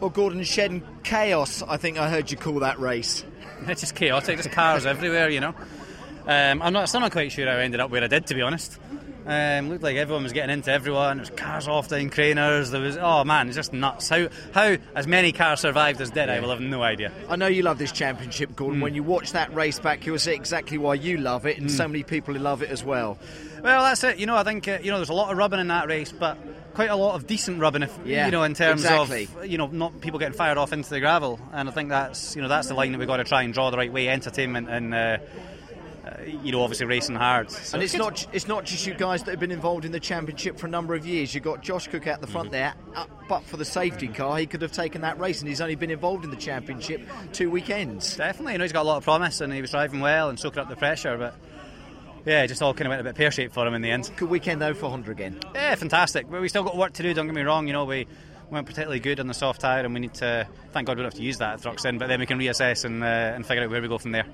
Well, Gordon Shedden, chaos, I think I heard you call that race. It's just chaotic, just cars everywhere, you know. Um, I'm not, still not quite sure how I ended up where I did, to be honest. Um, looked like everyone was getting into everyone. There was cars off down Craners. There was oh man, it's just nuts. How how as many cars survived as did, I will have no idea. I know you love this championship. Gordon. When you watch that race back, you'll see exactly why you love it, and Hmm. so many people who love it as well. Well, that's it. You know, I think uh, you know there's a lot of rubbing in that race, but quite a lot of decent rubbing. If Yeah, you know, in terms exactly. of you know not people getting fired off into the gravel, and I think that's you know that's the line that we've got to try and draw the right way. Entertainment and. Uh, uh, you know, obviously racing hard. So and it's not it's not just you guys that have been involved in the championship for a number of years. You've got Josh Cook out the front there, uh, but for the safety car, he could have taken that race, and he's only been involved in the championship two weekends. Definitely, you know, he's got a lot of promise and he was driving well and soaking up the pressure, but yeah, it just all kind of went a bit pear shaped for him in the end. Good weekend though for Honda again. Yeah, fantastic. But we still got work to do, don't get me wrong. You know, we went particularly good on the soft tyre and we need to, thank God we don't have to use that at Thruxton, but then we can reassess and, uh, and figure out where we go from there.